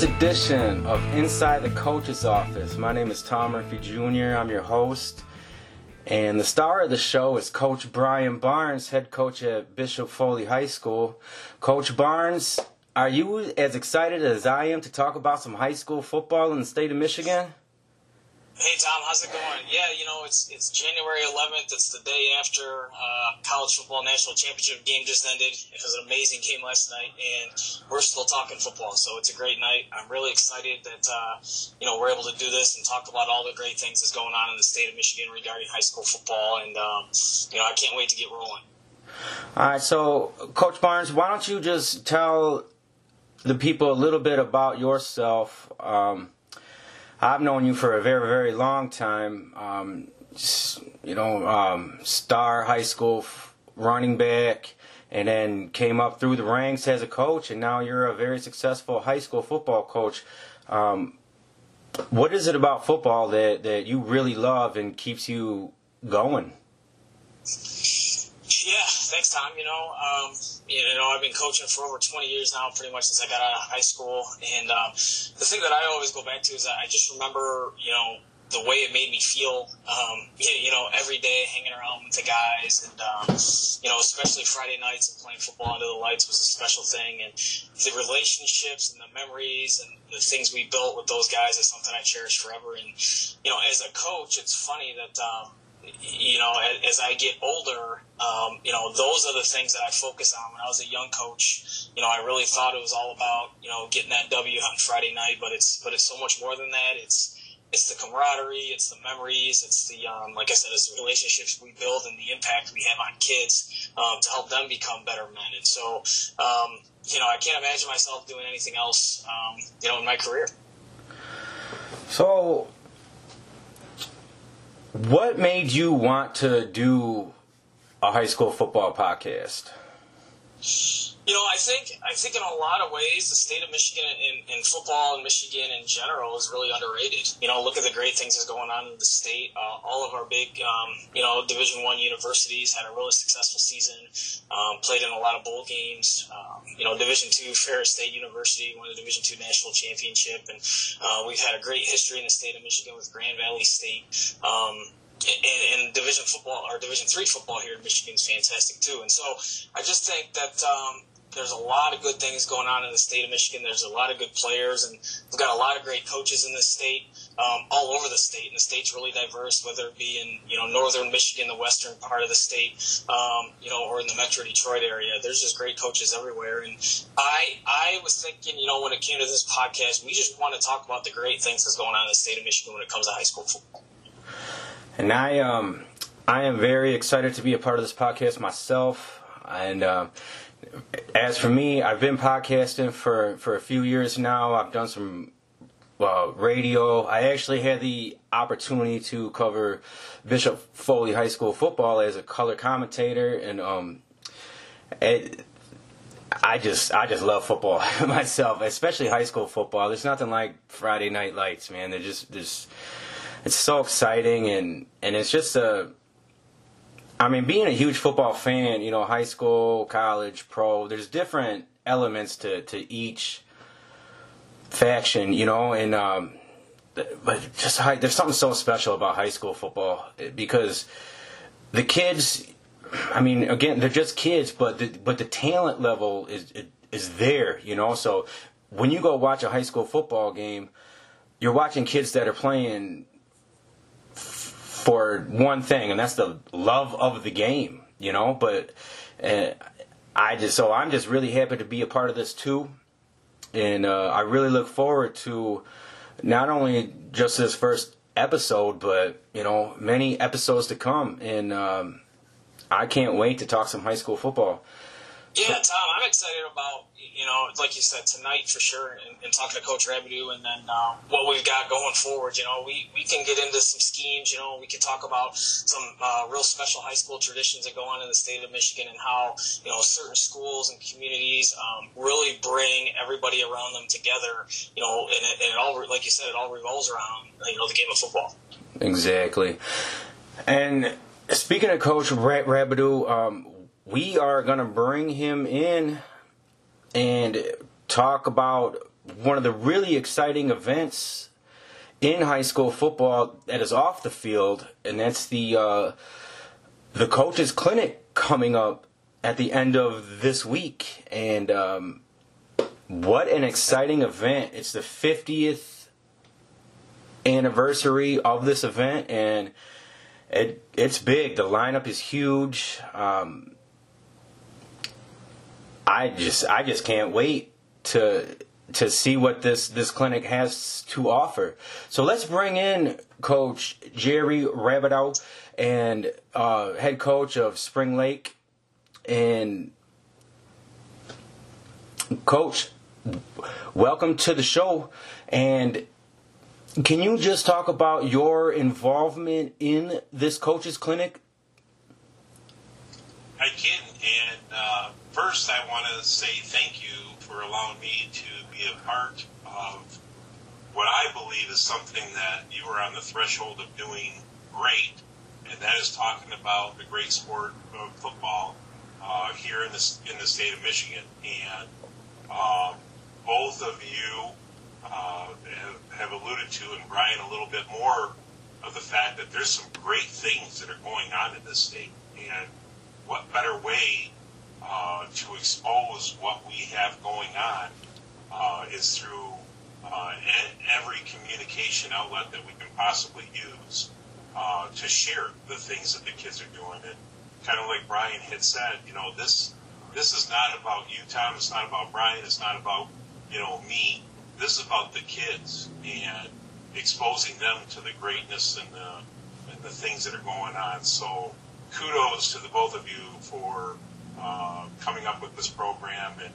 first edition of Inside the Coach's Office. My name is Tom Murphy Jr., I'm your host. And the star of the show is Coach Brian Barnes, head coach at Bishop Foley High School. Coach Barnes, are you as excited as I am to talk about some high school football in the state of Michigan? Hey Tom, how's it going? Yeah, you know it's it's January 11th. It's the day after uh, college football national championship game just ended. It was an amazing game last night, and we're still talking football. So it's a great night. I'm really excited that uh, you know we're able to do this and talk about all the great things that's going on in the state of Michigan regarding high school football. And um, you know I can't wait to get rolling. All right, so Coach Barnes, why don't you just tell the people a little bit about yourself? Um, I've known you for a very, very long time. Um, you know, um, star high school running back, and then came up through the ranks as a coach, and now you're a very successful high school football coach. Um, what is it about football that, that you really love and keeps you going? Yeah, thanks, Tom. You know, um, you know, I've been coaching for over 20 years now, pretty much since I got out of high school. And um, the thing that I always go back to is I just remember, you know, the way it made me feel, um, you know, every day hanging around with the guys, and um, you know, especially Friday nights and playing football under the lights was a special thing, and the relationships and the memories and the things we built with those guys is something I cherish forever. And you know, as a coach, it's funny that um, you know, as, I get older, um, you know, those are the things that I focus on. When I was a young coach, you know, I really thought it was all about, you know, getting that W on Friday night, but it's, but it's so much more than that. It's, it's the camaraderie, it's the memories, it's the, um, like I said, it's the relationships we build and the impact we have on kids um, to help them become better men. And so, um, you know, I can't imagine myself doing anything else, um, you know, in my career. So, what made you want to do a high school football podcast? You know, I think I think in a lot of ways, the state of Michigan in, in football and Michigan in general is really underrated. You know, look at the great things that's going on in the state. Uh, all of our big, um, you know, Division One universities had a really successful season. Um, played in a lot of bowl games. Um, you know, Division Two Ferris State University won the Division Two national championship, and uh, we've had a great history in the state of Michigan with Grand Valley State. And, and, division football or division three football here in Michigan is fantastic too. And so I just think that um, there's a lot of good things going on in the state of Michigan. There's a lot of good players, and we've got a lot of great coaches in this state, um, all over the state. And the state's really diverse, whether it be in you know northern Michigan, the western part of the state, um, you know, or in the Metro Detroit area. There's just great coaches everywhere. And I I was thinking, you know, when it came to this podcast, we just want to talk about the great things that's going on in the state of Michigan when it comes to high school football. And I um I am very excited to be a part of this podcast myself, and. Uh, as for me, I've been podcasting for, for a few years now. I've done some uh, radio. I actually had the opportunity to cover Bishop Foley High School football as a color commentator, and um, it, I just I just love football myself, especially high school football. There's nothing like Friday Night Lights, man. They're just just it's so exciting, and and it's just a I mean, being a huge football fan, you know, high school, college, pro, there's different elements to, to each faction, you know, and um, but just high, there's something so special about high school football because the kids. I mean, again, they're just kids, but the but the talent level is is there, you know. So when you go watch a high school football game, you're watching kids that are playing for one thing, and that's the love of the game, you know. But uh, I just so I'm just really happy to be a part of this too, and uh, I really look forward to not only just this first episode, but you know many episodes to come, and um, I can't wait to talk some high school football. Yeah, Tom, I'm excited about you know, like you said tonight for sure, and, and talking to Coach Rabideau, and then uh, what we've got going forward. You know, we we can get into some schemes. You know, we can talk about some uh, real special high school traditions that go on in the state of Michigan, and how you know certain schools and communities um, really bring everybody around them together. You know, and it, and it all, like you said, it all revolves around you know the game of football. Exactly, and. Speaking of Coach Rabideau, um, we are going to bring him in and talk about one of the really exciting events in high school football that is off the field, and that's the uh, the coaches clinic coming up at the end of this week. And um, what an exciting event! It's the 50th anniversary of this event, and it it's big. The lineup is huge. Um, I just I just can't wait to to see what this this clinic has to offer. So let's bring in Coach Jerry Rabideau and uh, head coach of Spring Lake. And Coach, welcome to the show. And can you just talk about your involvement in this coaches clinic? I can. And uh, first, I want to say thank you for allowing me to be a part of what I believe is something that you are on the threshold of doing great, and that is talking about the great sport of football uh, here in the in the state of Michigan. And uh, both of you uh, have, have alluded to, and Brian a little bit more of the fact that there's some great things that are going on in this state, and what better way uh, to expose what we have going on uh, is through uh, every communication outlet that we can possibly use uh, to share the things that the kids are doing. And kind of like Brian had said, you know, this this is not about you, Tom. It's not about Brian. It's not about you know me. This is about the kids and exposing them to the greatness and the and the things that are going on. So kudos to the both of you for uh, coming up with this program and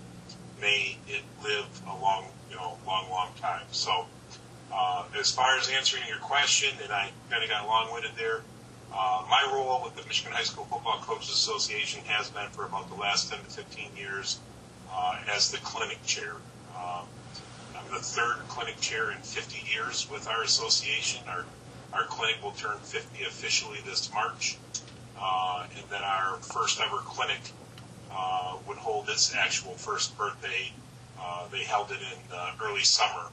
may it live a long, you know, long, long time. So, uh, as far as answering your question, and I kind of got long-winded there, uh, my role with the Michigan High School Football Coaches Association has been for about the last 10 to 15 years uh, as the clinic chair. Um, I'm the third clinic chair in 50 years with our association. Our our clinic will turn 50 officially this March, uh, and then our first ever clinic uh, would hold its actual first birthday. Uh, they held it in uh, early summer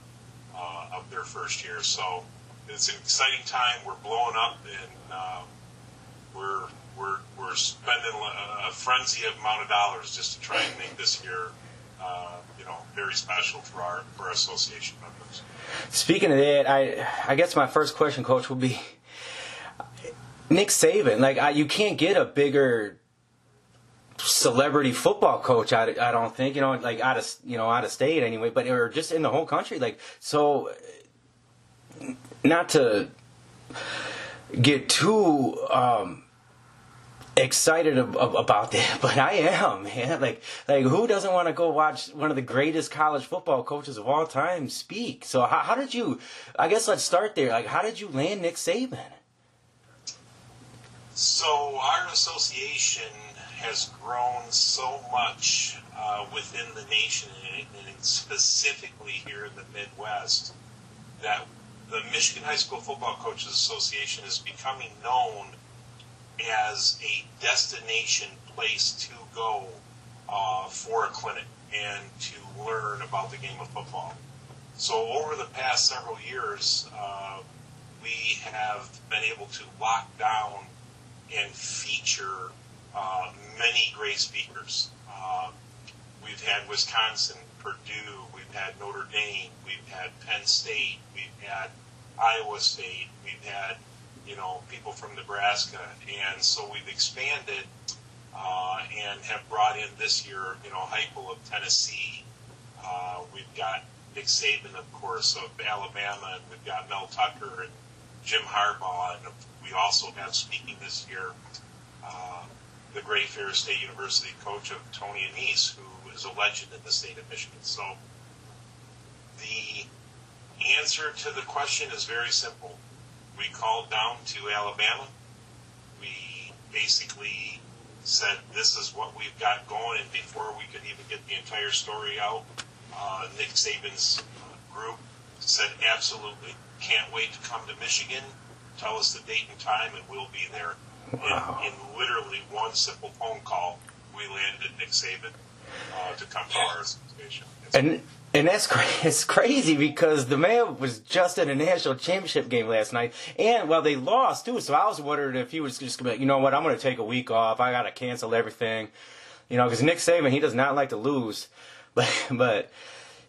uh, of their first year. So it's an exciting time. We're blowing up, and uh, we're we're we're spending a, frenzy of amount of dollars just to try and make this year, uh, you know, very special for our for our association members. Speaking of that, I I guess my first question, Coach, would be Nick Saban. Like, I, you can't get a bigger celebrity football coach. I, I don't think you know like out of you know out of state anyway, but or just in the whole country. Like so, not to get too um, excited ab- about that, but I am man. Like like who doesn't want to go watch one of the greatest college football coaches of all time speak? So how, how did you? I guess let's start there. Like how did you land Nick Saban? So our association has grown so much uh, within the nation and, specifically here in the Midwest that the Michigan High School Football Coaches Association is becoming known as a destination place to go uh, for a clinic and to learn about the game of football. So over the past several years, uh, we have been able to lock down and feature uh, many great speakers. Uh, we've had Wisconsin, Purdue, we've had Notre Dame, we've had Penn State, we've had Iowa State, we've had you know people from Nebraska, and so we've expanded uh, and have brought in this year you know Heupel of Tennessee. Uh, we've got Nick Saban, of course, of Alabama, and we've got Mel Tucker and Jim Harbaugh, and we also have speaking this year uh, the great Ferris State University coach of Tony Annese, who is a legend in the state of Michigan. So the answer to the question is very simple. We called down to Alabama. We basically said this is what we've got going, and before we could even get the entire story out, uh, Nick Saban's group said absolutely can't wait to come to Michigan. Tell us the date and time, and we'll be there. Wow. In, in, literally one simple phone call, we landed Nick Saban uh, to come to our association. And And that's it's crazy because the man was just in a national championship game last night, and well, they lost too. So I was wondering if he was just gonna, be like, you know what, I'm going to take a week off. I got to cancel everything, you know, because Nick Saban he does not like to lose, but but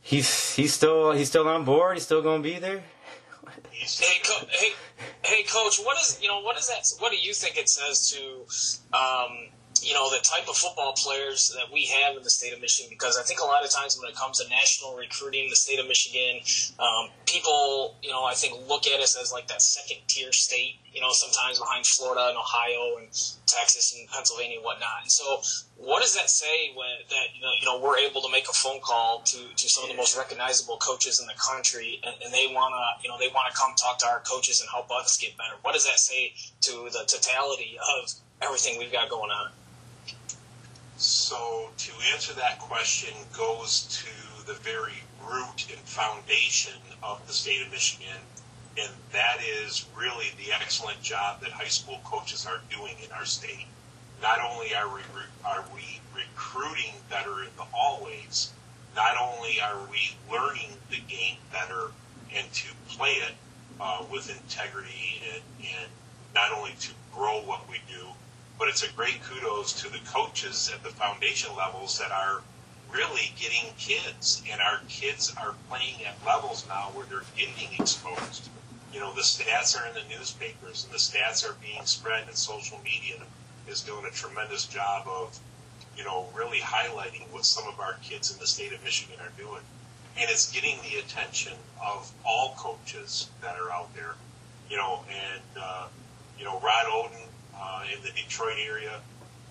he's he's still he's still on board. He's still going to be there. Hey, co- hey, hey, coach. What is you know what is that? What do you think it says to um, you know, the type of football players that we have in the state of Michigan. Because I think a lot of times when it comes to national recruiting, the state of Michigan, um, people, you know, I think look at us as like that second tier state. You know, sometimes behind Florida and Ohio and Texas and Pennsylvania and whatnot. And so, what does that say when that you know, we're able to make a phone call to, to some of the most recognizable coaches in the country, and, and they want to you know they want to come talk to our coaches and help us get better? What does that say to the totality of everything we've got going on? So to answer that question goes to the very root and foundation of the state of Michigan, and that is really the excellent job that high school coaches are doing in our state. Not only are we are we recruiting better in the hallways, not only are we learning the game better and to play it uh, with integrity and, and not only to grow what we do, but it's a great kudos to the coaches at the foundation levels that are really getting kids, and our kids are playing at levels now where they're getting exposed. You know, the stats are in the newspapers, and the stats are being spread, and social media is doing a tremendous job of, you know, really highlighting what some of our kids in the state of Michigan are doing. And it's getting the attention of all coaches that are out there, you know, and, uh, you know, Rod Oden uh, in the Detroit area,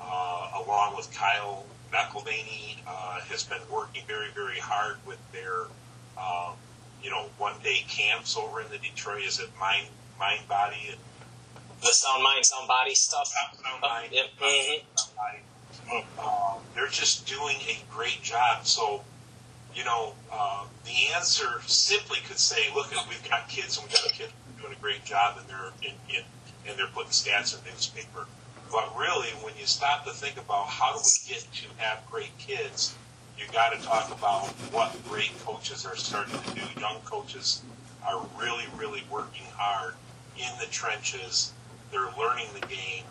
uh, along with Kyle McElvaney, uh, has been working very, very hard with their, um, you know, one-day camps over in the Detroit. Is it Mind, Mind Body, and the Sound Mind, Sound Body stuff? Sound, sound Mind. Yep. Mm-hmm. Sound Body. Uh, they're just doing a great job. So, you know, uh, the answer simply could say, look, we've got kids and we've got a kid doing a great job, and they're in, in and they're putting stats in the newspaper. But really, when you stop to think about how do we get to have great kids, you got to talk about what great coaches are starting to do. Young coaches are really, really working hard in the trenches. They're learning the game,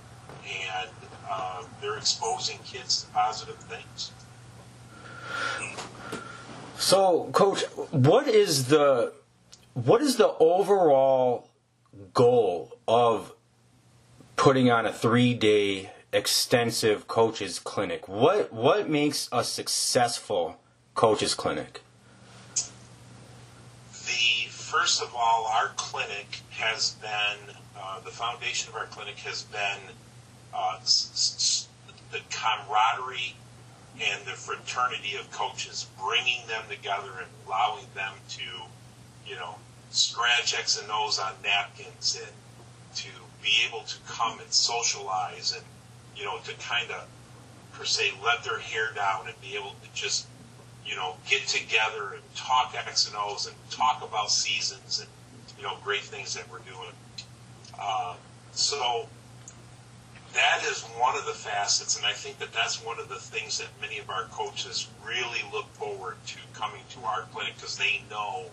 and uh, they're exposing kids to positive things. So, coach, what is the what is the overall goal of putting on a three day extensive coaches clinic. What what makes a successful coaches clinic? The first of all, our clinic has been uh, the foundation of our clinic has been uh, s- s- the camaraderie and the fraternity of coaches, bringing them together and allowing them to, you know, scratch X and O's on napkins and to be able to come and socialize and, you know, to kind of, per se, let their hair down and be able to just, you know, get together and talk X and O's and talk about seasons and, you know, great things that we're doing. Uh, so that is one of the facets, and I think that that's one of the things that many of our coaches really look forward to coming to our clinic because they know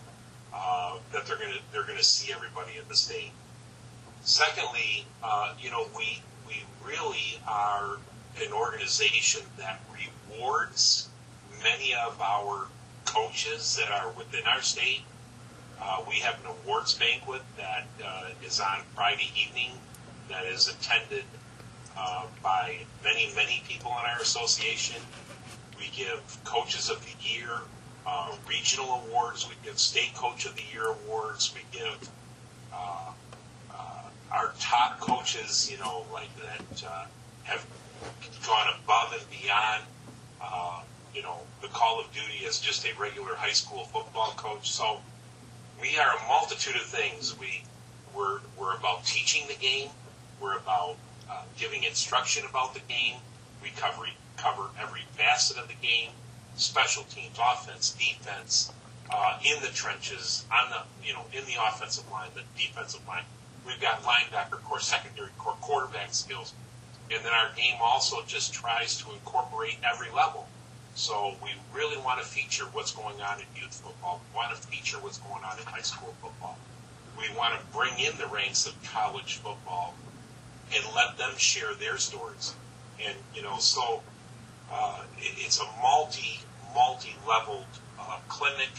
uh, that they're to they're to see everybody in the state. Secondly, uh, you know, we we really are an organization that rewards many of our coaches that are within our state. Uh, we have an awards banquet that uh, is on Friday evening that is attended uh, by many, many people in our association. We give Coaches of the Year uh, regional awards. We give State Coach of the Year awards. We give uh, our top coaches, you know, like that uh, have gone above and beyond, uh, you know, the call of duty as just a regular high school football coach. So we are a multitude of things. We we're we're about teaching the game. We're about uh, giving instruction about the game. We cover cover every facet of the game: special teams, offense, defense, uh, in the trenches, on the you know in the offensive line, the defensive line. We've got linebacker corps, secondary corps, quarterback skills. And then our game also just tries to incorporate every level. So we really want to feature what's going on in youth football. We want to feature what's going on in high school football. We want to bring in the ranks of college football and let them share their stories. And you know, so uh, it, it's a multi multi leveled uh, clinic.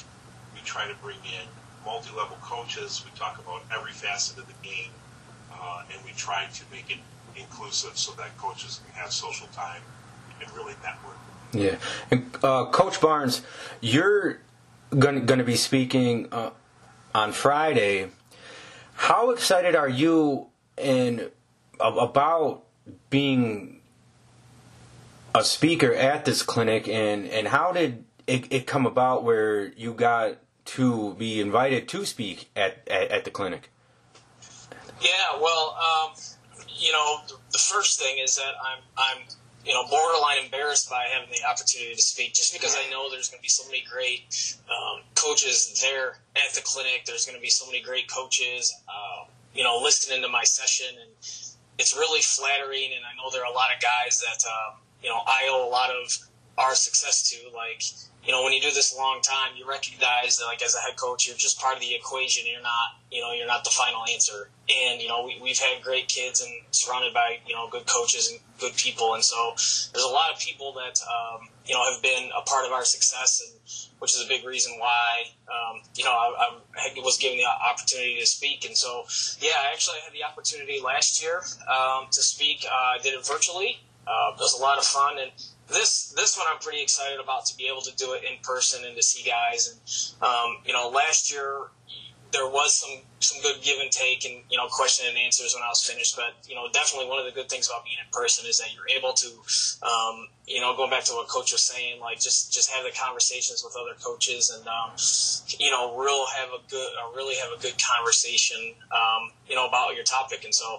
We try to bring in multi level coaches. We talk about every facet of the game, uh, and we try to make it inclusive so that coaches can have social time and really network. Yeah, and uh, Coach Barnes, you're going to be speaking uh, on Friday. How excited are you in about being a speaker at this clinic, and and how did it, it come about where you got to be invited to speak at at, at the clinic? Yeah, well, um, you know, the first thing is that I'm I'm you know, borderline embarrassed by having the opportunity to speak, just because I know there's going to be so many great um, coaches there at the clinic. There's going to be so many great coaches, uh, you know, listening to my session, and it's really flattering. And I know there are a lot of guys that, uh, you know, I owe a lot of our success to, like you know, when you do this a long time, you recognize that, like, as a head coach, you're just part of the equation. You're not, you know, you're not the final answer. And, you know, we, we've had great kids and surrounded by, you know, good coaches and good people. And so there's a lot of people that, um, you know, have been a part of our success, and which is a big reason why, um, you know, I, I was given the opportunity to speak. And so, yeah, I actually had the opportunity last year um, to speak. Uh, I did it virtually. Uh, it was a lot of fun. And, this this one I'm pretty excited about to be able to do it in person and to see guys. And um, you know, last year there was some some good give and take and you know question and answers when I was finished. But you know, definitely one of the good things about being in person is that you're able to, um, you know, going back to what coach was saying, like just just have the conversations with other coaches and um, you know, real have a good, uh, really have a good conversation, um, you know, about your topic. And so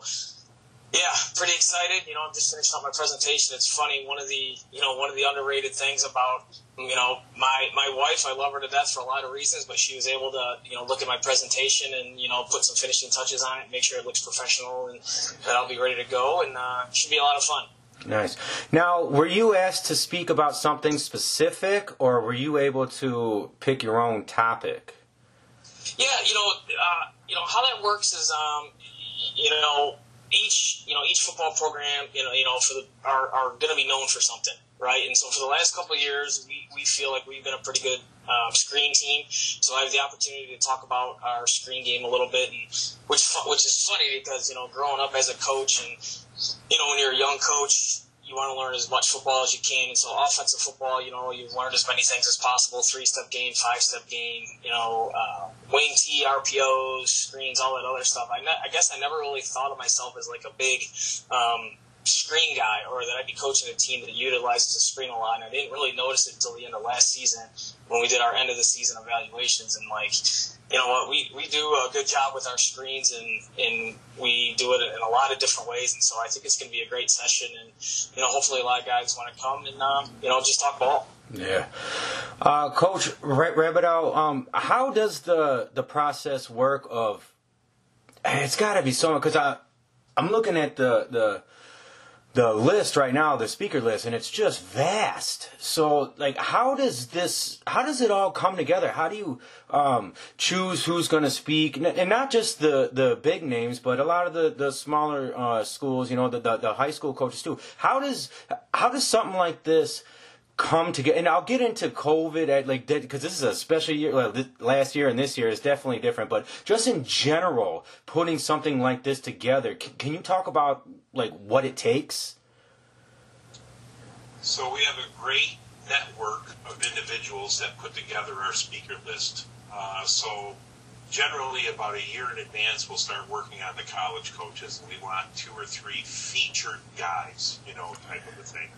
yeah, pretty excited. You know, I'm just finishing up my presentation. It's funny. One of the, you know, one of the underrated things about, you know, my my wife. I love her to death for a lot of reasons, but she was able to, you know, look at my presentation and you know put some finishing touches on it, make sure it looks professional, and that I'll be ready to go. And uh, should be a lot of fun. Nice. Now, were you asked to speak about something specific, or were you able to pick your own topic? Yeah, you know, uh, you know how that works is, um, you know each you know each football program you know you know for the are, are going to be known for something right? And so for the last couple of years we, we feel like we've been a pretty good uh, screen team. So I have the opportunity to talk about our screen game a little bit and which which is funny because you know growing up as a coach and you know when you're a young coach you want to learn as much football as you can. And so offensive football, you know, you've learned as many things as possible, three step game, five step game, you know, uh, wing T, RPOs, screens, all that other stuff. I, ne- I guess I never really thought of myself as like a big, um, screen guy or that I'd be coaching a team that utilizes the screen a lot. And I didn't really notice it until the end of last season when we did our end of the season evaluations and like, you know what, we, we do a good job with our screens and, and we do it in a lot of different ways. And so I think it's going to be a great session. And, you know, hopefully a lot of guys want to come and, um, you know, just talk ball. Yeah. Uh, Coach Rabideau, um, how does the, the process work of, it's got to be so, because I, I'm looking at the, the, the list right now, the speaker list, and it's just vast. So, like, how does this, how does it all come together? How do you um, choose who's going to speak, and not just the the big names, but a lot of the the smaller uh, schools, you know, the, the the high school coaches too. How does how does something like this? Come together and i'll get into covid at like because this is a special year well, last year and this year is definitely different but just in general putting something like this together can, can you talk about like what it takes? So we have a great network of individuals that put together our speaker list. Uh, so generally about a year in advance we'll start working on the college coaches and we want two or three featured guys you know type of a thing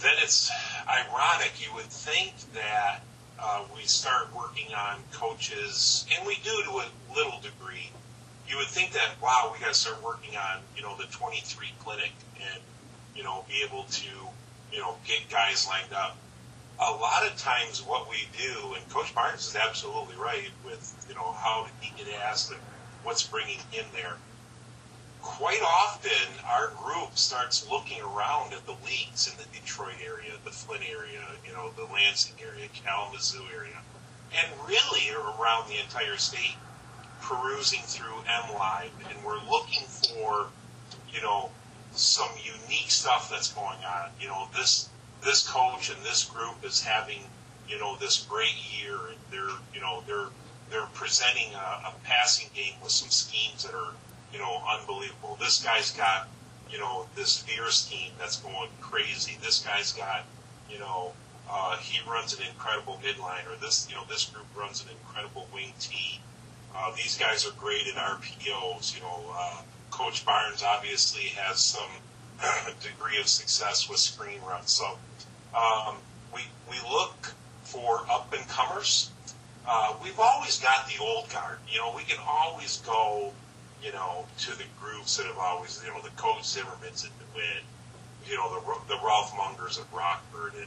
then it's ironic. You would think that uh, we start working on coaches, and we do to a little degree. You would think that wow, we got to start working on you know the 23 clinic and you know be able to you know get guys lined up. A lot of times, what we do, and Coach Barnes is absolutely right with you know how he get asked and what's bringing him there quite often our group starts looking around at the leagues in the Detroit area, the Flint area, you know, the Lansing area, Kalamazoo area, and really around the entire state, perusing through MLive, and we're looking for, you know, some unique stuff that's going on. You know, this this coach and this group is having, you know, this great year, and they're, you know, they're they're presenting a, a passing game with some schemes that are you know, unbelievable. This guy's got, you know, this veer scheme that's going crazy. This guy's got, you know, uh, he runs an incredible midline, or this, you know, this group runs an incredible wing T. Uh, these guys are great in RPOs. You know, uh, Coach Barnes obviously has some degree of success with screen runs. So um, we we look for up and comers. Uh, we've always got the old guard. You know, we can always go you know, to the groups that have always, you know, the Coach Zimmermans at DeWitt, you know, the, the Ralph Mungers of Rockford, and,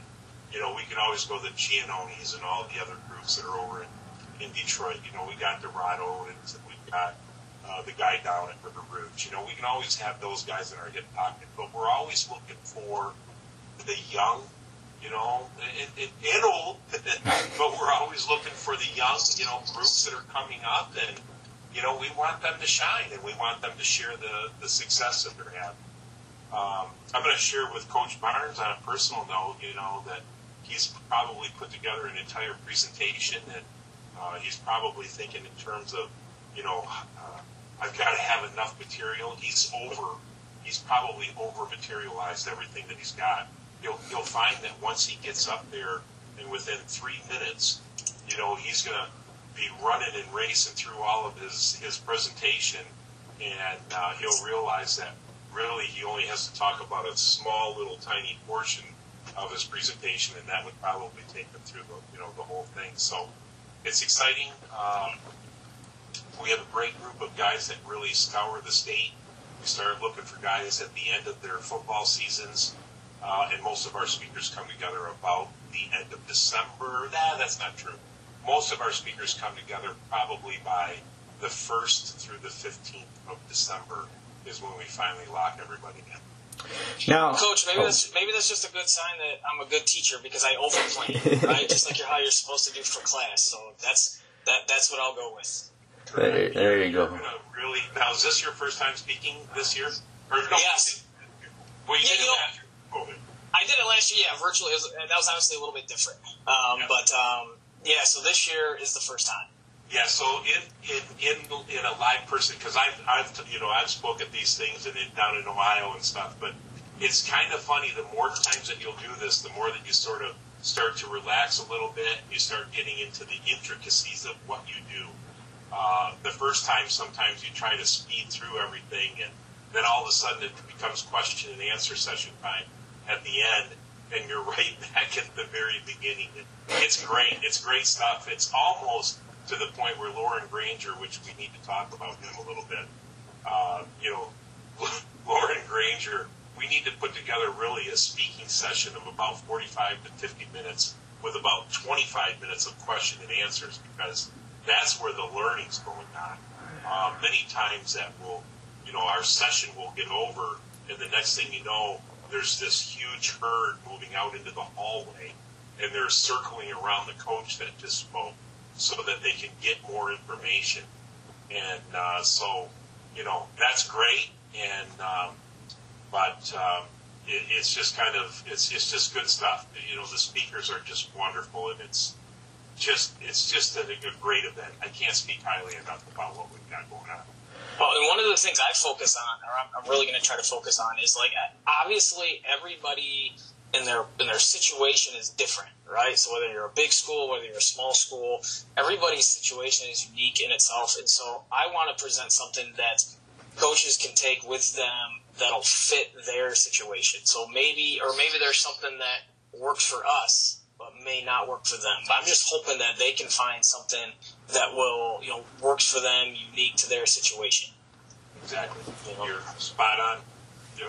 you know, we can always go the Giannonis and all the other groups that are over in, in Detroit. You know, we got Dorado and we've got uh, the guy down at River Rouge. You know, we can always have those guys in our hip pocket, but we're always looking for the young, you know, and, and, and old, but we're always looking for the young, you know, groups that are coming up and, you know, we want them to shine and we want them to share the, the success that they're having. Um, I'm going to share with Coach Barnes on a personal note, you know, that he's probably put together an entire presentation and uh, he's probably thinking in terms of, you know, uh, I've got to have enough material. He's over, he's probably over materialized everything that he's got. You'll, you'll find that once he gets up there and within three minutes, you know, he's going to be running and racing through all of his, his presentation, and uh, he'll realize that really he only has to talk about a small little tiny portion of his presentation, and that would probably take him through the you know the whole thing. So it's exciting. Um, we have a great group of guys that really scour the state. We started looking for guys at the end of their football seasons, uh, and most of our speakers come together about the end of December. Nah, that's not true most of our speakers come together probably by the 1st through the 15th of December is when we finally lock everybody in. Now, coach, maybe oh. that's maybe that's just a good sign that I'm a good teacher because I overplan, right? just like how you're supposed to do for class. So that's that that's what I'll go with. There, there you go. Really, now is this your first time speaking this year? Or, no, yes. Well, you yeah, did you know, it I did it last year. Yeah, virtually. Was, that was obviously a little bit different. Um, yeah. But um, yeah, so this year is the first time. Yeah, so in in in, in a live person, because I've I've you know I've spoken these things and down in Ohio and stuff, but it's kind of funny. The more times that you'll do this, the more that you sort of start to relax a little bit. You start getting into the intricacies of what you do. Uh, the first time, sometimes you try to speed through everything, and then all of a sudden it becomes question and answer session time at the end, and you're right back at the very beginning. It's great. It's great stuff. It's almost to the point where Lauren Granger, which we need to talk about him a little bit. Uh, you know, Lauren Granger, we need to put together really a speaking session of about 45 to 50 minutes with about 25 minutes of question and answers because that's where the learning's going on. Uh, many times that will, you know, our session will get over, and the next thing you know, there's this huge herd moving out into the hallway, and they're circling around the coach that just spoke so that they can get more information. And uh, so, you know, that's great. And um, but um, it, it's just kind of it's it's just good stuff. You know, the speakers are just wonderful, and it's just it's just a, a great event. I can't speak highly enough about what we've got going on. Well, and one of the things I focus on, or I'm, I'm really going to try to focus on, is like obviously everybody in their in their situation is different, right? So whether you're a big school, whether you're a small school, everybody's situation is unique in itself, and so I want to present something that coaches can take with them that'll fit their situation. So maybe, or maybe there's something that works for us but may not work for them. But I'm just hoping that they can find something that will, you know, works for them, unique to their situation. Exactly. You know? You're spot on. Yeah.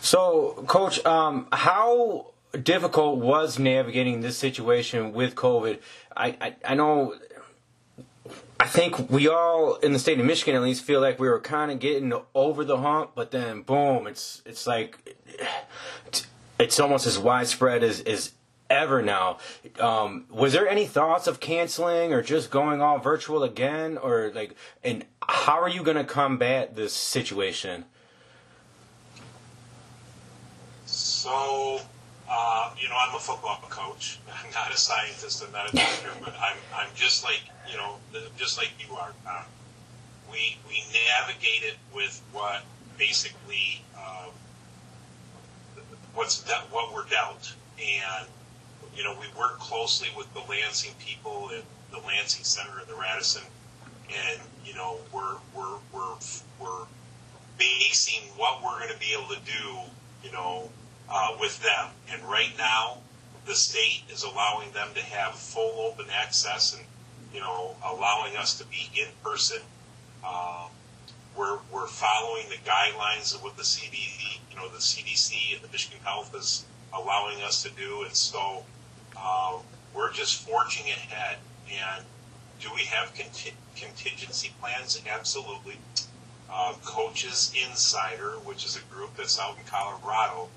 So, Coach, um, how difficult was navigating this situation with COVID? I, I, I know. I I think we all in the state of Michigan at least feel like we were kind of getting over the hump, but then boom, it's it's like it's almost as widespread as as ever now. Um, was there any thoughts of canceling or just going all virtual again, or like, and how are you going to combat this situation? So, uh, you know, I'm a football coach. I'm not a scientist. I'm not a doctor, but I'm I'm just like you know, just like you are. Uh, we we navigate it with what basically uh, what's de- what we're dealt, and you know, we work closely with the Lansing people and the Lansing Center and the Radisson, and you know, we're we're we're we're basing what we're going to be able to do, you know, uh, with them. And right now, the state is allowing them to have full open access and you know, allowing us to be in person. Um, we're, we're following the guidelines of what the CDC, you know, the CDC and the Michigan Health is allowing us to do. And so uh, we're just forging ahead. And do we have conti- contingency plans? Absolutely. Uh, Coaches Insider, which is a group that's out in Colorado,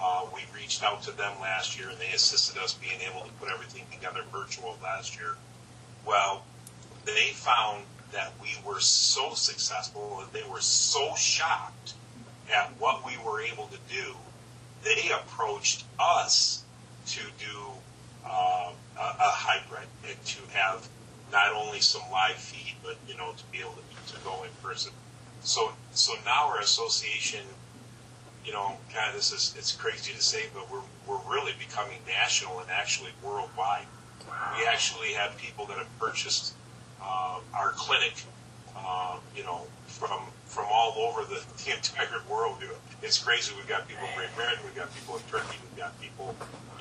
uh, we reached out to them last year and they assisted us being able to put everything together virtual last year. Well, they found that we were so successful and they were so shocked at what we were able to do, they approached us to do uh, a, a hybrid and to have not only some live feed, but you know to be able to, to go in person. So so now our association, you know, kind of this is it's crazy to say, but we're we're really becoming national and actually worldwide. We actually have people that have purchased uh, our clinic, uh, you know, from from all over the, the entire world. It's crazy. We've got people in Great Britain, we've got people in Turkey, we've got people,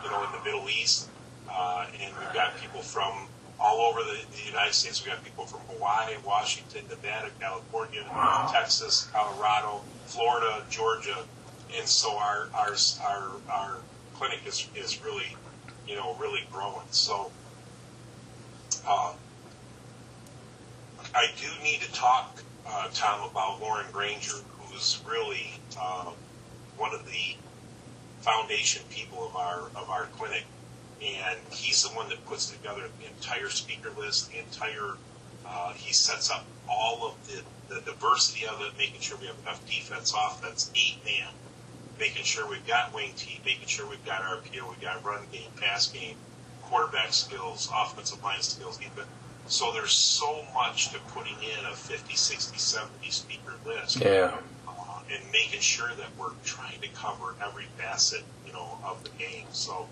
you know, in the Middle East, uh, and we've got people from all over the, the United States. We've got people from Hawaii, Washington, Nevada, California, Texas, Colorado, Florida, Georgia, and so our our our, our clinic is is really, you know, really growing. So uh, I do need to talk, uh, Tom, about Lauren Granger, who's really uh, one of the foundation people of our of our clinic, and he's the one that puts together the entire speaker list, the entire. Uh, he sets up all of the, the diversity of it, making sure we have enough defense, offense, eight man, making sure we've got wing T, making sure we've got RPO, we've got run game, pass game, quarterback skills, offensive line skills, defense. So there's so much to putting in a 50, 60, 70 speaker list. Yeah. Uh, and making sure that we're trying to cover every facet, you know, of the game. So,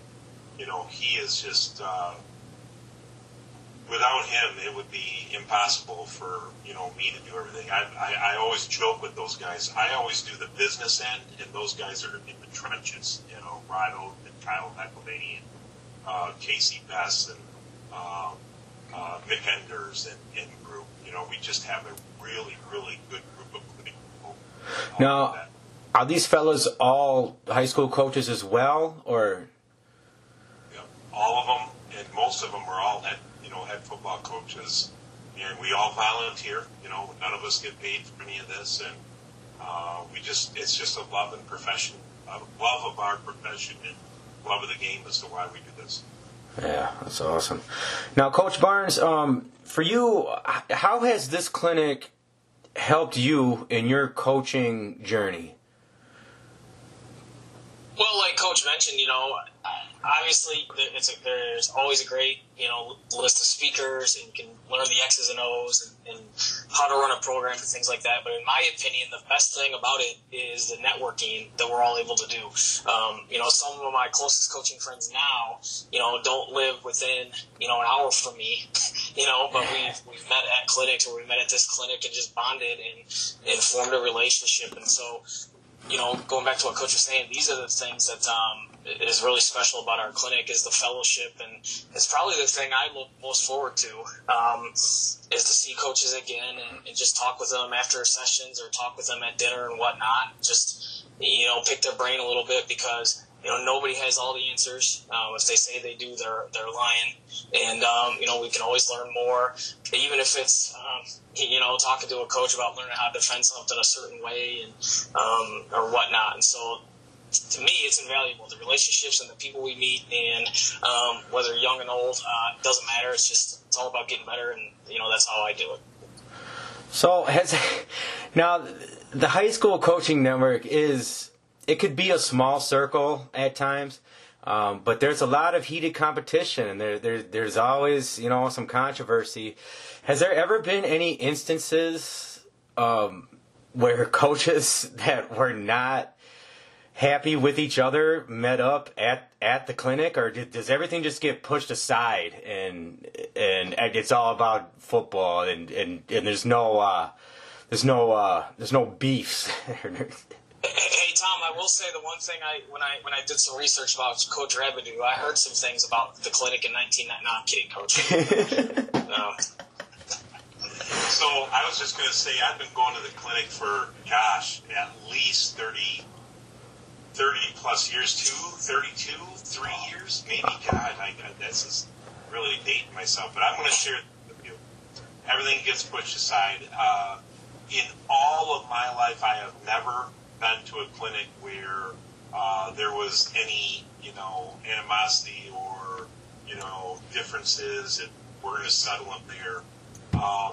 you know, he is just, uh, without him, it would be impossible for, you know, me to do everything. I, I, I always joke with those guys. I always do the business end, and those guys are in the trenches, you know, Rado and Kyle McElvaney and uh, Casey Best and uh, uh, Mick Enders and, and group. You know, we just have a really, really good group of people. Uh, now, are these fellows all high school coaches as well, or? Yeah, all of them, and most of them are all head, you know, head football coaches, and we all volunteer. You know, none of us get paid for any of this, and uh, we just—it's just a love and profession, a love of our profession, and love of the game as to why we do this. Yeah, that's awesome. Now, Coach Barnes, um, for you, how has this clinic helped you in your coaching journey? Well, like Coach mentioned, you know, obviously it's a, there's always a great you know list of speakers and you can learn the X's and O's and, and, how to run a program and things like that. But in my opinion, the best thing about it is the networking that we're all able to do. Um, you know, some of my closest coaching friends now, you know, don't live within you know an hour from me, you know, but we've we've met at clinics or we met at this clinic and just bonded and and formed a relationship. And so you know, going back to what Coach was saying, these are the things that um, is really special about our clinic is the fellowship, and it's probably the thing I look most forward to um, is to see coaches again and, and, just talk with them after sessions or talk with them at dinner and whatnot. Just you know, pick their brain a little bit because you know, nobody has all the answers. Um, if they say they do, they're they're lying. And um, you know, we can always learn more, even if it's um, you know talking to a coach about learning how to defend something a certain way and um, or whatnot. And so, to me, it's invaluable. The relationships and the people we meet, and um, whether young and old, uh, doesn't matter. It's just it's all about getting better, and you know that's how I do it. So has now the high school coaching network is it could be a small circle at times. Um, but there's a lot of heated competition, and there, there, there's always, you know, some controversy. Has there ever been any instances um, where coaches that were not happy with each other met up at, at the clinic, or did, does everything just get pushed aside and and it's all about football and and, and there's no uh, there's no uh, there's no beefs? Hey Tom, I will say the one thing I when I when I did some research about Coach Rabideau, I heard some things about the clinic in 19. No, I'm kidding, Coach. no. So I was just going to say I've been going to the clinic for gosh at least 30, 30 plus years, two, 32, three years, maybe. God, I, that's just really dating myself. But I'm going to share with you. Everything gets pushed aside. Uh, in all of my life, I have never been to a clinic where uh, there was any, you know, animosity or, you know, differences, and we're going to settle them there. Um,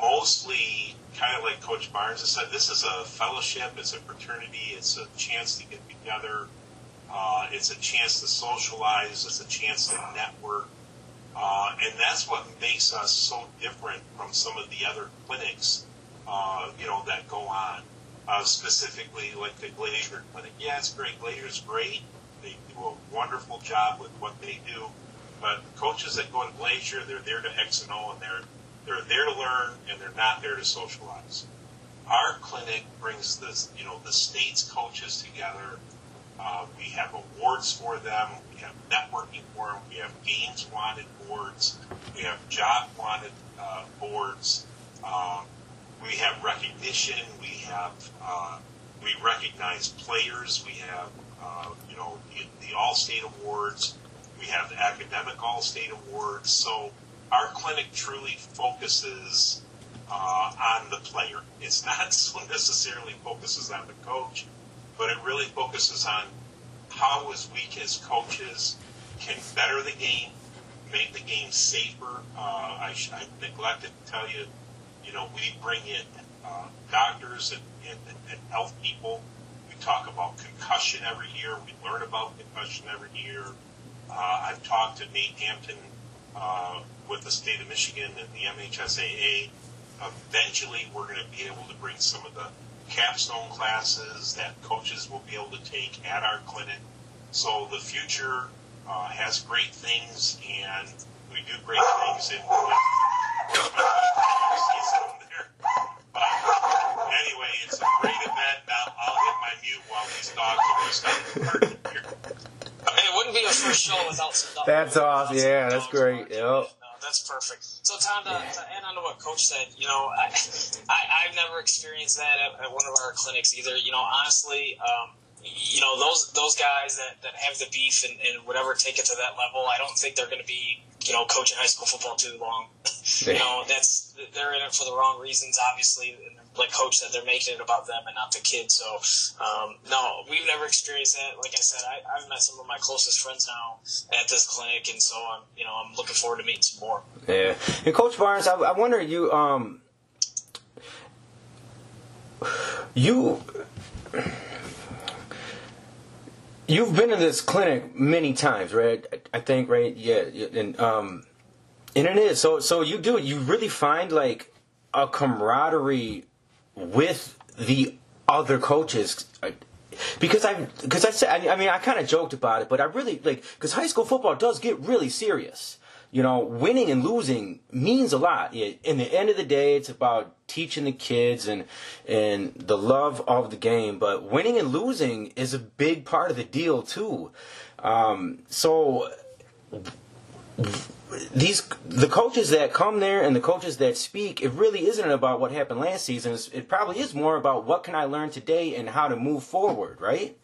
mostly, kind of like Coach Barnes has said, this is a fellowship, it's a fraternity, it's a chance to get together, uh, it's a chance to socialize, it's a chance to network. Uh, and that's what makes us so different from some of the other clinics, uh, you know, that go on uh, specifically like the Glazier Clinic. Yeah, it's great. Glazier's great. They do a wonderful job with what they do. But coaches that go to Glazier, they're there to X and O, and they're they're there to learn, and they're not there to socialize. Our clinic brings the you know the state's coaches together. Uh, we have awards for them. We have networking for them. We have games wanted boards. We have job wanted uh, boards. Um, we have recognition. We have uh, we recognize players. We have uh, you know the, the All-State awards. We have the academic All-State awards. So our clinic truly focuses uh, on the player. It's not so necessarily focuses on the coach, but it really focuses on how as we as coaches can better the game, make the game safer. Uh, I, I neglected to tell you you know, we bring in uh, doctors and, and, and health people. We talk about concussion every year. We learn about concussion every year. Uh, I've talked to Nate Hampton uh, with the state of Michigan and the MHSAA. Eventually, we're going to be able to bring some of the capstone classes that coaches will be able to take at our clinic. So the future uh, has great things, and we do great things. And anyway, it's a great event. Now I'll hit my mute while these dogs are starting here. It wouldn't be a first show without some dogs. That's awesome. Yeah, that's great. Yep. That's perfect. So, Tom, to, to add on to what Coach said, you know, I, I, have never experienced that at, at, one of our clinics either. You know, honestly, um, you know, those those guys that, that have the beef and, and whatever take it to that level, I don't think they're going to be you know, coaching high school football too long. you know, that's they're in it for the wrong reasons. Obviously, like coach said, they're making it about them and not the kids. So, um, no, we've never experienced that. Like I said, I, I've met some of my closest friends now at this clinic, and so I'm, you know, I'm looking forward to meeting some more. Yeah, and Coach Barnes, I, I wonder you, um, you you've been in this clinic many times, right? I think, right? Yeah, and um, and it is so. So you do you really find like a camaraderie with the other coaches because I because I said I mean I kind of joked about it, but I really like because high school football does get really serious you know, winning and losing means a lot. In the end of the day, it's about teaching the kids and and the love of the game. But winning and losing is a big part of the deal too. Um, so these the coaches that come there and the coaches that speak, it really isn't about what happened last season. It probably is more about what can I learn today and how to move forward, right?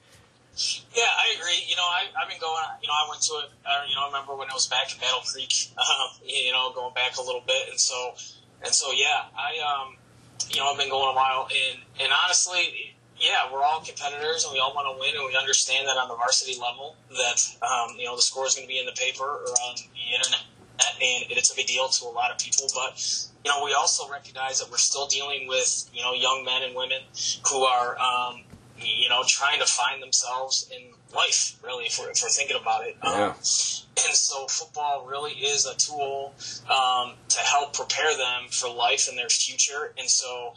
Yeah, I agree. You know, I, I've been going. You know, I went to it. Uh, you know, I remember when it was back in Battle Creek. Um, you know, going back a little bit, and so, and so, yeah, I um, you know, I've been going a while, and and honestly, yeah, we're all competitors, and we all want to win, and we understand that on the varsity level, that um, you know, the score is going to be in the paper or on the internet, and it's a big deal to a lot of people, but you know, we also recognize that we're still dealing with, you know, young men and women who are, um, you know, trying to find themselves in life, really, if we're, if we're thinking about it. Um, Yeah. and so football really is a tool um, to help prepare them for life and their future. And so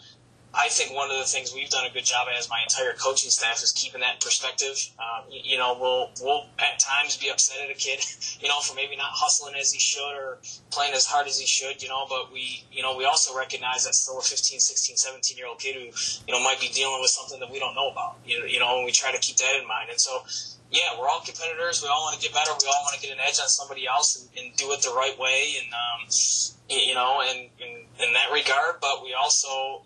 I think one of the things we've done a good job as my entire coaching staff is keeping that in perspective. Um, you, you know, we'll we'll at times be upset at a kid, you know, for maybe not hustling as he should or playing as hard as he should, you know, but we, you know, we also recognize that's still a 15, 16, 17 year old kid who, you know, might be dealing with something that we don't know about, you know, you know, and we try to keep that in mind. And so, yeah, we're all competitors. We all want to get better. We all want to get an edge on somebody else and, and do it the right way. And, um, you know, and in, in that regard, but we also,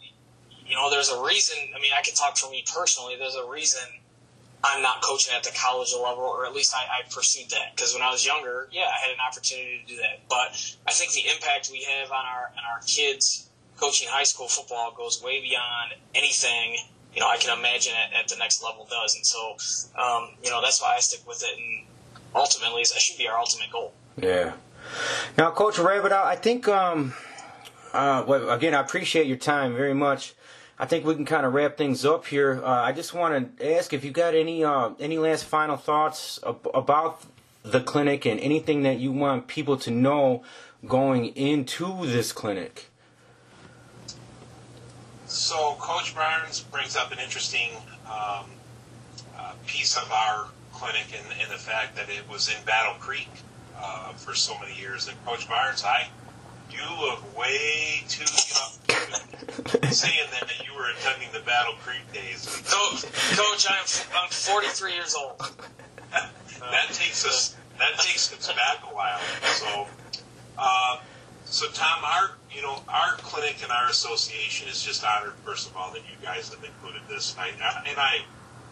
you know, there's a reason. I mean, I can talk for me personally. There's a reason I'm not coaching at the college level, or at least I, I pursued that. Because when I was younger, yeah, I had an opportunity to do that. But I think the impact we have on our on our kids coaching high school football goes way beyond anything you know I can imagine at, at the next level does. And so, um, you know, that's why I stick with it. And ultimately, that should be our ultimate goal. Yeah. Now, Coach Rabideau, I think, um, uh, well, again, I appreciate your time very much. I think we can kind of wrap things up here. Uh, I just want to ask if you got any uh, any last final thoughts ab- about the clinic and anything that you want people to know going into this clinic. So Coach Barnes brings up an interesting um, uh, piece of our clinic and, the fact that it was in Battle Creek uh, for so many years. And Coach Barnes, I, you look way too young saying that you were attending the Battle Creek days. Coach, Coach I'm I'm 43 years old. that takes us that takes us back a while. So, uh, so Tom, our you know our clinic and our association is just honored first of all that you guys have included this, and I and I,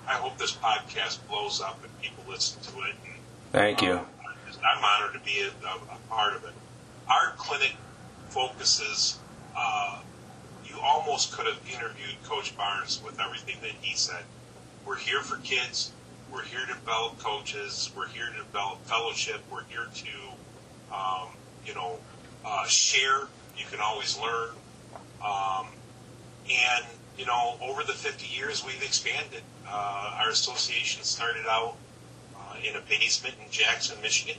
I hope this podcast blows up and people listen to it. And, Thank you. uh, I'm honored to be a, a, a part of it. Our clinic focuses. Uh, you almost could have interviewed Coach Barnes with everything that he said. We're here for kids. We're here to develop coaches. We're here to develop fellowship. We're here to, um, you know, uh, share. You can always learn. Um, and, you know, over the 50 years, we've expanded. Uh, our association started out uh, in a basement in Jackson, Michigan.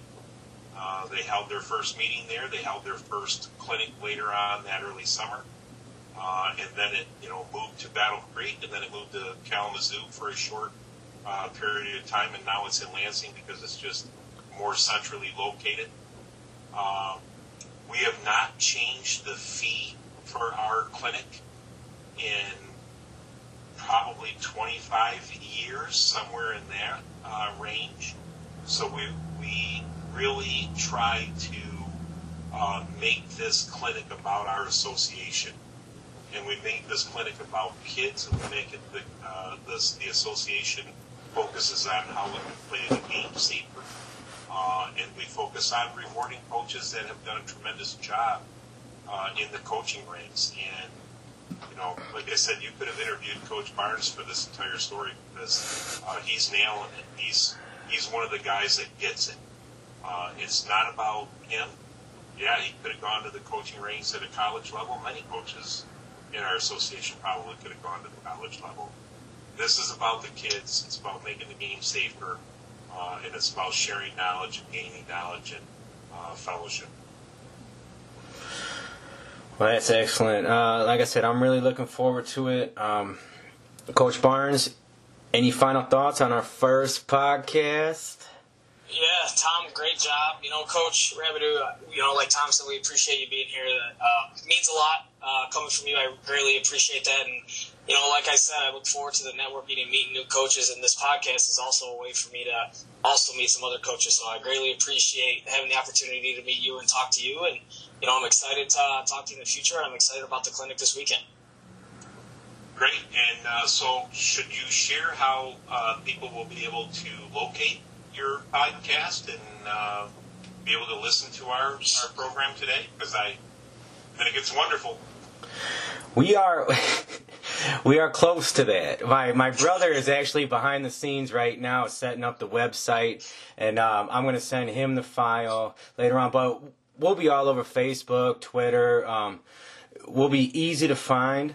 Uh, they held their first meeting there. They held their first clinic later on that early summer. Uh, and then it, you know, moved to Battle Creek, and then it moved to Kalamazoo for a short uh, period of time, and now it's in Lansing because it's just more centrally located. Um, we have not changed the fee for our clinic in probably 25 years, somewhere in that uh, range. So we we really try to uh, make this clinic about our association, and we make this clinic about kids, and we make it the uh, this, the association focuses on how we can play the game safer, uh, and we focus on rewarding coaches that have done a tremendous job uh, in the coaching ranks. And you know, like I said, you could have interviewed Coach Barnes for this entire story because uh, he's nailing it. He's he's one of the guys that gets it. Uh, it's not about him. Yeah, he could have gone to the coaching ranks at a college level. Many coaches in our association probably could have gone to the college level. This is about the kids. It's about making the game safer, uh, and it's about sharing knowledge and gaining knowledge and uh, fellowship. Well, that's excellent. Uh, like I said, I'm really looking forward to it. Um, Coach Barnes, any final thoughts on our first podcast? Yeah, Tom, great job. You know, Coach Rabideau, uh, you know, like Tom said, we appreciate you being here. Uh, it means a lot uh, coming from you. I greatly appreciate that. And, you know, like I said, I look forward to the networking and meeting new coaches. And this podcast is also a way for me to also meet some other coaches. So I greatly appreciate having the opportunity to meet you and talk to you. And, you know, I'm excited to uh, talk to you in the future. I'm excited about the clinic this weekend. Great. And uh, so, should you share how uh, people will be able to locate your podcast and uh, be able to listen to our, our program today? Because I think it's wonderful. We are. we are close to that. My my brother is actually behind the scenes right now, setting up the website, and um, I'm going to send him the file later on. But we'll be all over Facebook, Twitter. Um, we'll be easy to find,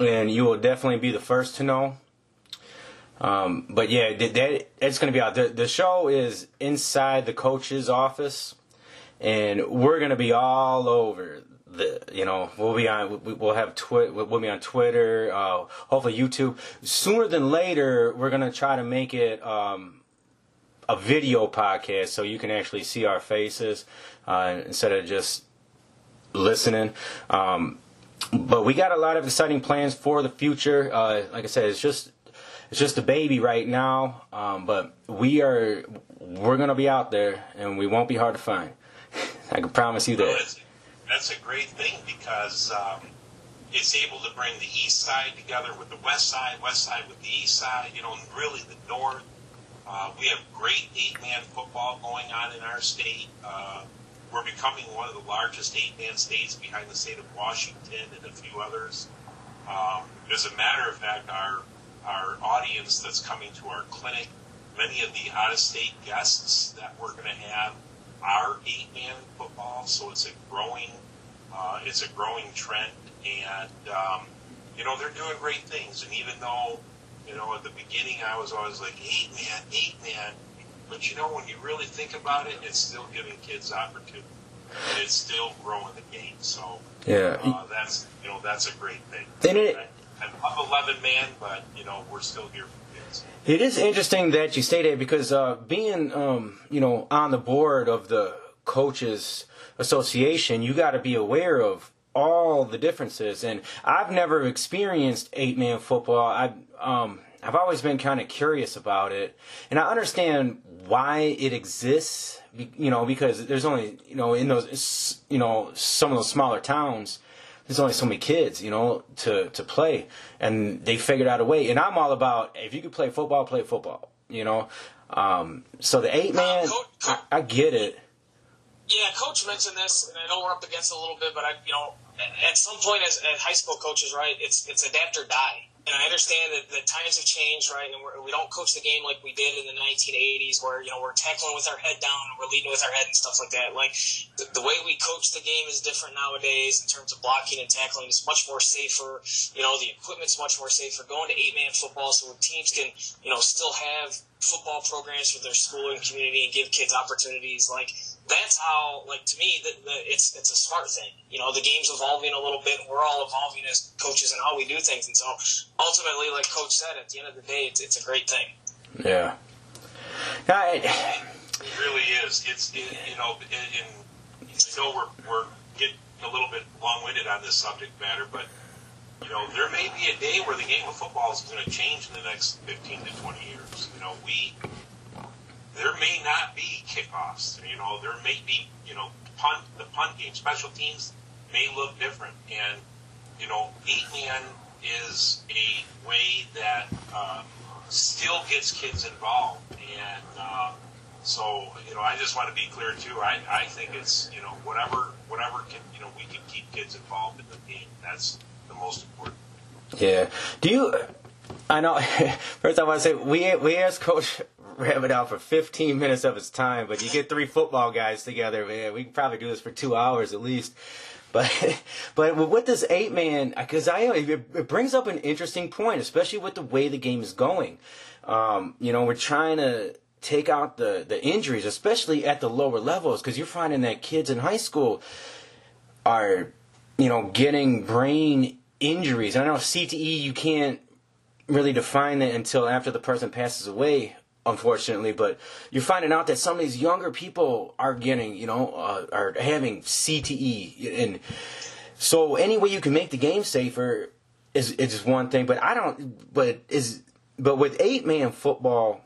and you will definitely be the first to know. Um, but yeah, that, it's to be out. The, the show is inside the coach's office, and we're to be all over the you know we'll be on we'll have twi- we'll be on Twitter, uh, hopefully YouTube. Sooner than later, we're gonna try to make it um, a video podcast so you can actually see our faces uh, instead of just listening. Um, but we got a lot of exciting plans for the future. Uh, like I said, it's just it's just a baby right now, um, but we are we're gonna be out there and we won't be hard to find. I can promise you that that's a great thing because um, it's able to bring the east side together with the west side, west side with the east side, you know, and really the north. Uh, we have great eight-man football going on in our state. Uh, we're becoming one of the largest eight-man states behind the state of Washington and a few others. Um, as a matter of fact, our our audience that's coming to our clinic, many of the out-of-state guests that we're going to have are eight-man football, so it's a growing uh, it's a growing trend, and um, you know they're doing great things. And even though you know at the beginning I was always like eight man, eight man, but you know when you really think about it, it's still giving kids opportunity. It's still growing the game. So yeah, uh, that's you know that's a great thing. And it, I, I'm 11 man, but you know we're still here for kids. It is interesting that you say that because uh, being um, you know on the board of the coaches association, you got to be aware of all the differences. And I've never experienced eight man football. I um, I've always been kind of curious about it, and I understand why it exists. You know, because there's only you know in those you know some of those smaller towns. There's only so many kids, you know, to, to play, and they figured out a way. And I'm all about if you could play football, play football, you know. Um, so the eight man, I, I get it yeah, coach mentioned this, and I know we're up against it a little bit, but I, you know, at some point as, as high school coaches, right, it's it's adapt or die. And I understand that, that times have changed, right? And we're, we don't coach the game like we did in the 1980s, where you know we're tackling with our head down and we're leading with our head and stuff like that. Like the, the way we coach the game is different nowadays in terms of blocking and tackling. It's much more safer. You know, the equipment's much more safer. Going to eight man football so teams can you know still have football programs for their school and community and give kids opportunities. Like that's how, like to me, the, the, it's it's a smart thing. You know, the game's evolving a little bit. We're all evolving as coaches and how we do things. And so, ultimately, like Coach said, at the end of the day, it's, it's a great thing. Yeah. I, it really is. It's it, you know, and, I know we're we're getting a little bit long-winded on this subject matter, but you know, there may be a day where the game of football is going to change in the next 15 to 20 years. You know, we there may not be kickoffs. You know, there may be, you know, punt, the punt game, special teams may look different. And, you know, eight man is a way that uh, still gets kids involved. And uh, so, you know, I just want to be clear too. I, I think it's, you know, whatever, whatever can, you know, we can keep kids involved in the game. That's the most important. Yeah. Do you, I know. First, I want to say we we asked Coach Rabideau for 15 minutes of his time, but you get three football guys together, man. We can probably do this for two hours at least. But but with this eight man, because I it brings up an interesting point, especially with the way the game is going. Um, you know, we're trying to take out the the injuries, especially at the lower levels, because you're finding that kids in high school are you know getting brain injuries. I know CTE you can't really define it until after the person passes away unfortunately. But you're finding out that some of these younger people are getting, you know, uh, are having CTE, and so any way you can make the game safer is is one thing. But I don't. But is but with eight man football.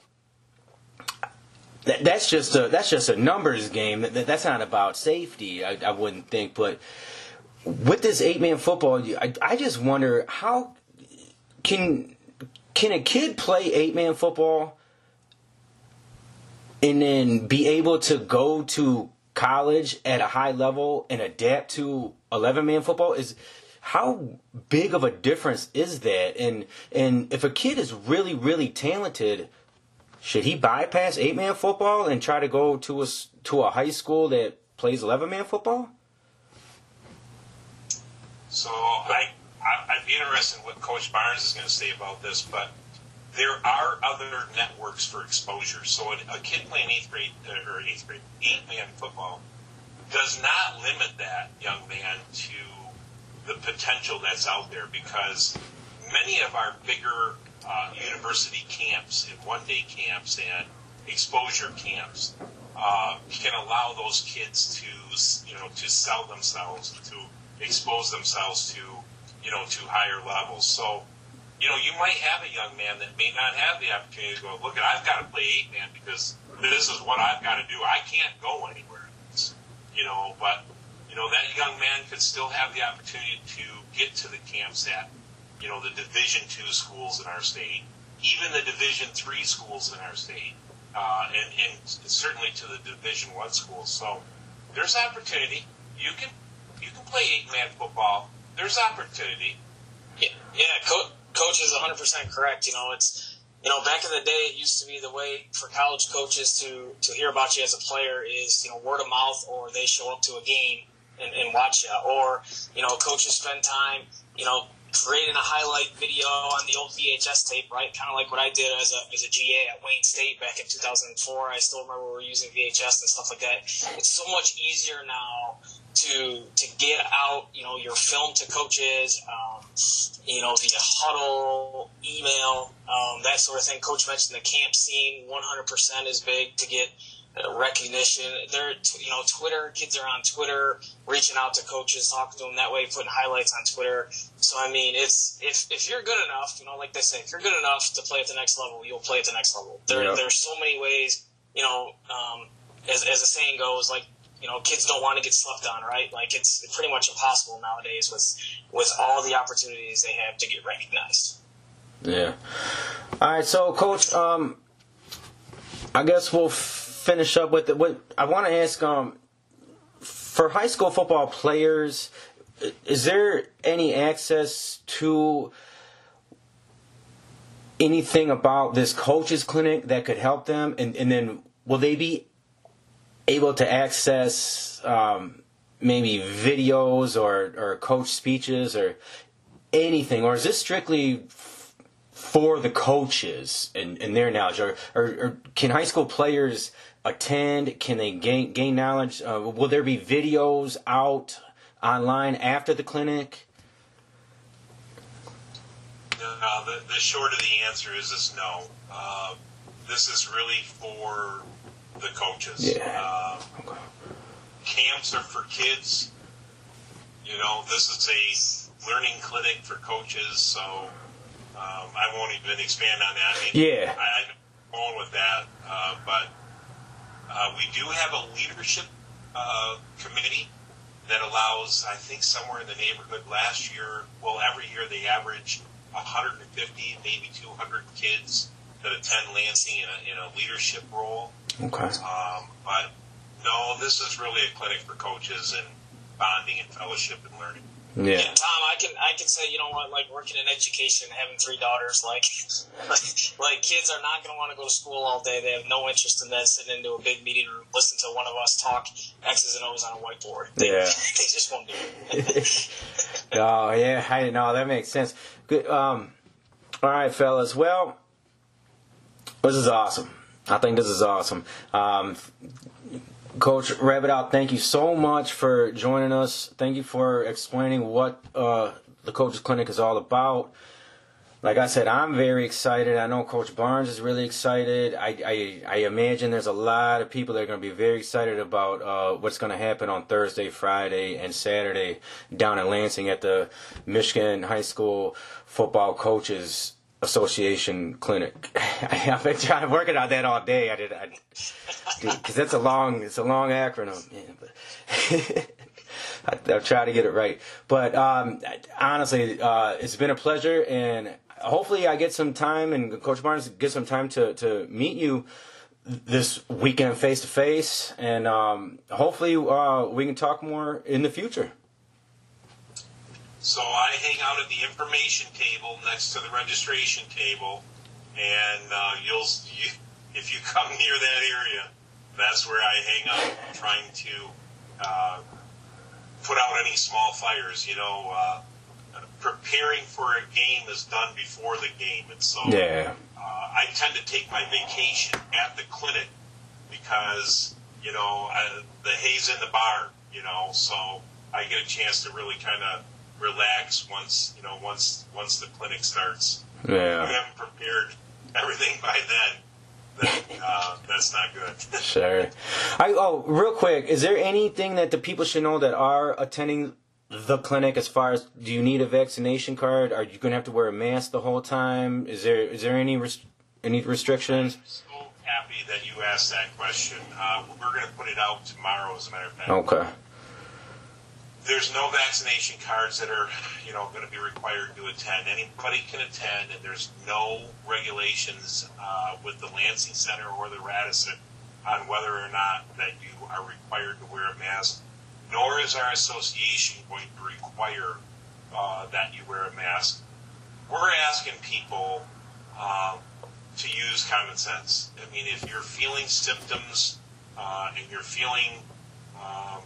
That, that's just a that's just a numbers game. That, that's not about safety. I, I wouldn't think. But with this eight man football, I, I just wonder how can can a kid play eight man football and then be able to go to college at a high level and adapt to 11 man football is how big of a difference is that? And and if a kid is really really talented should he bypass eight man football and try to go to a to a high school that plays 11 man football? So I, I would be interested in what coach barnes is going to say about this but there are other networks for exposure. So a, a kid playing eighth grade uh, or eighth grade eight man football does not limit that young man to the potential that's out there because many of our bigger uh, university camps and one day camps and exposure camps uh, can allow those kids to you know to sell themselves to expose themselves to you know to higher levels so you know, you might have a young man that may not have the opportunity to go, look, I've got to play eight man because this is what I've got to do. I can't go anywhere you know, but, you know, that young man could still have the opportunity to get to the camps at, you know, the Division two schools in our state, even the Division three schools in our state, uh, and, and certainly to the Division one schools. So there's opportunity. You can, you can play eight man football. There's opportunity. Yeah, yeah, coach coach is 100% correct. You know, it's, you know, back in the day, it used to be the way for college coaches to, to hear about you as a player is, you know, word of mouth or they show up to a game and, and watch you. Or, you know, coaches spend time, you know, creating a highlight video on the old VHS tape, right? Kind of like what I did as a, as a GA at Wayne State back in 2004. I still remember we were using VHS and stuff like that. It's so much easier now to to get out, you know, your film to coaches, um, you know, via Hudl, email, um, that sort of thing. Coach mentioned the camp scene, 100% is big to get uh, recognition. They're, you know, Twitter, kids are on Twitter, reaching out to coaches, talking to them that way, putting highlights on Twitter. So, I mean, it's, if, if you're good enough, you know, like they say, if you're good enough to play at the next level, you'll play at the next level. There, yeah. There's so many ways, you know, um, as, as the saying goes, like, you know, kids don't want to get slept on, right? Like it's pretty much impossible nowadays with with all the opportunities they have to get recognized. Yeah. All right, so coach, um, I guess we'll finish up with the, what I want to ask. Um, for high school football players, is there any access to anything about this coaches clinic that could help them? And, and then will they be able to access um, maybe videos or, or coach speeches or anything, or is this strictly f- for the coaches and, and their knowledge, or, or, or, can high school players attend? Can they gain gain knowledge? Uh, will there be videos out online after the clinic? No, the, the short of the answer is is no. Uh, this is really for the coaches. Yeah. Uh, okay. Camps are for kids. You know, this is a learning clinic for coaches, so um, I won't even expand on that. I mean, yeah. I, I'm going with that, uh, but uh, we do have a leadership uh, committee that allows, I think, somewhere in the neighborhood last year, well, every year they average 150, maybe 200 kids that attend Lansing in a, in a leadership role. Okay. Um, but no, this is really a clinic for coaches and bonding and fellowship and learning. Yeah. yeah. Tom, I can I can say you know what, like working in education, having three daughters, like like, like kids are not going to want to go to school all day. They have no interest in that. Sitting into a big meeting room, listen to one of us talk X's and O's on a whiteboard. They, yeah. they just won't do it. oh yeah, I know that makes sense. Good. Um. All right, fellas. Well, this is awesome. I think this is awesome. Um, Coach Rabideau, thank you so much for joining us. Thank you for explaining what uh, the Coaches Clinic is all about. Like I said, I'm very excited. I know Coach Barnes is really excited. I, I, I imagine there's a lot of people that are going to be very excited about uh, what's going to happen on Thursday, Friday, and Saturday down in Lansing at the Michigan High School Football Coaches Association Clinic. I've been trying working on that all day. I did, because that's a long, it's a long acronym. Yeah, I, will try to get it right. But um, honestly, uh, it's been a pleasure, and hopefully I get some time and Coach Barnes get some time to to meet you this weekend face to face, and um, hopefully uh, we can talk more in the future. So I hang out at the information table next to the registration table, and uh, you'll you, if you come near that area, that's where I hang out, trying to uh, put out any small fires. You know, uh, preparing for a game is done before the game, and so yeah. uh, I tend to take my vacation at the clinic because you know I, the hay's in the barn. You know, so I get a chance to really kind of relax once you know once once the clinic starts. Yeah. If I haven't prepared everything by then. Then, uh, that's not good. Sure. I oh, real quick, is there anything that the people should know that are attending the clinic as far as do you need a vaccination card? Are you going to have to wear a mask the whole time? Is there is there any res- any restrictions? I'm so happy that you asked that question. Uh, we're going to put it out tomorrow, as a matter of fact. Okay. There's no vaccination cards that are, you know, going to be required to attend. Anybody can attend, and there's no regulations uh, with the Lansing Center or the Radisson on whether or not that you are required to wear a mask. Nor is our association going to require uh, that you wear a mask. We're asking people uh, to use common sense. I mean, if you're feeling symptoms uh, and you're feeling, um,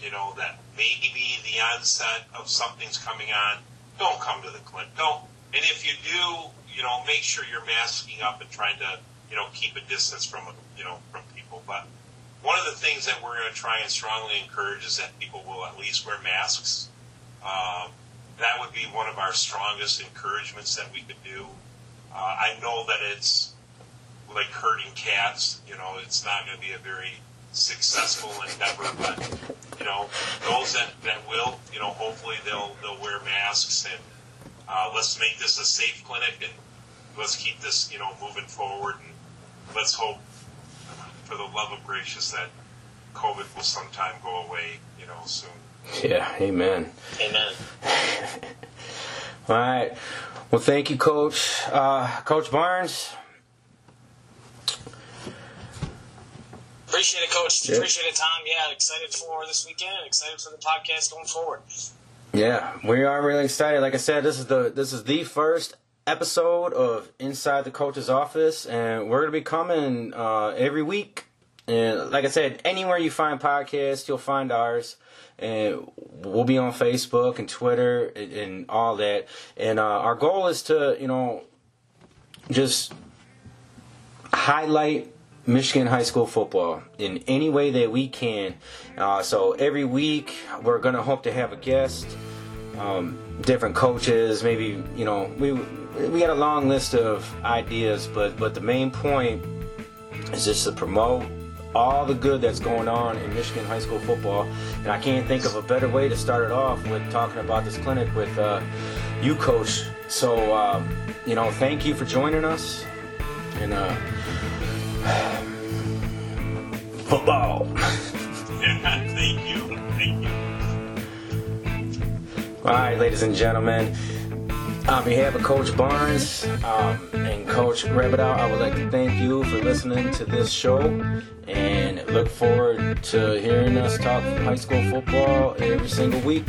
you know, that maybe the onset of something's coming on, don't come to the clinic. Don't. And if you do, you know, make sure you're masking up and trying to, you know, keep a distance from, you know, from people. But one of the things that we're going to try and strongly encourage is that people will at least wear masks. Um, that would be one of our strongest encouragements that we could do. Uh, I know that it's like herding cats. You know, it's not going to be a very successful endeavor, but you know, those that, that will, you know, hopefully they'll they'll wear masks and uh, let's make this a safe clinic and let's keep this, you know, moving forward and let's hope, for the love of gracious, that COVID will sometime go away, you know, soon. Yeah. Amen. Amen. All right. Well, thank you, Coach. Uh, Coach Barnes. Appreciate it, Coach. Yeah. Appreciate it, Tom. Yeah, excited for this weekend and excited for the podcast going forward. Yeah, we are really excited. Like I said, this is the this is the first episode of Inside the Coach's Office, and we're gonna be coming uh, every week. And like I said, anywhere you find podcasts, you'll find ours. And we'll be on Facebook and Twitter and, and all that. And uh, our goal is to, you know, just highlight Michigan high school football in any way that we can. Uh, so every week we're gonna hope to have a guest, um, different coaches. Maybe you know we we got a long list of ideas, but but the main point is just to promote all the good that's going on in Michigan high school football. And I can't think of a better way to start it off with talking about this clinic with uh, you, coach. So um, you know, thank you for joining us. And uh, football. Thank you. Thank you. All right, ladies and gentlemen. On behalf of Coach Barnes um, and Coach Rabideau, I would like to thank you for listening to this show and look forward to hearing us talk high school football every single week.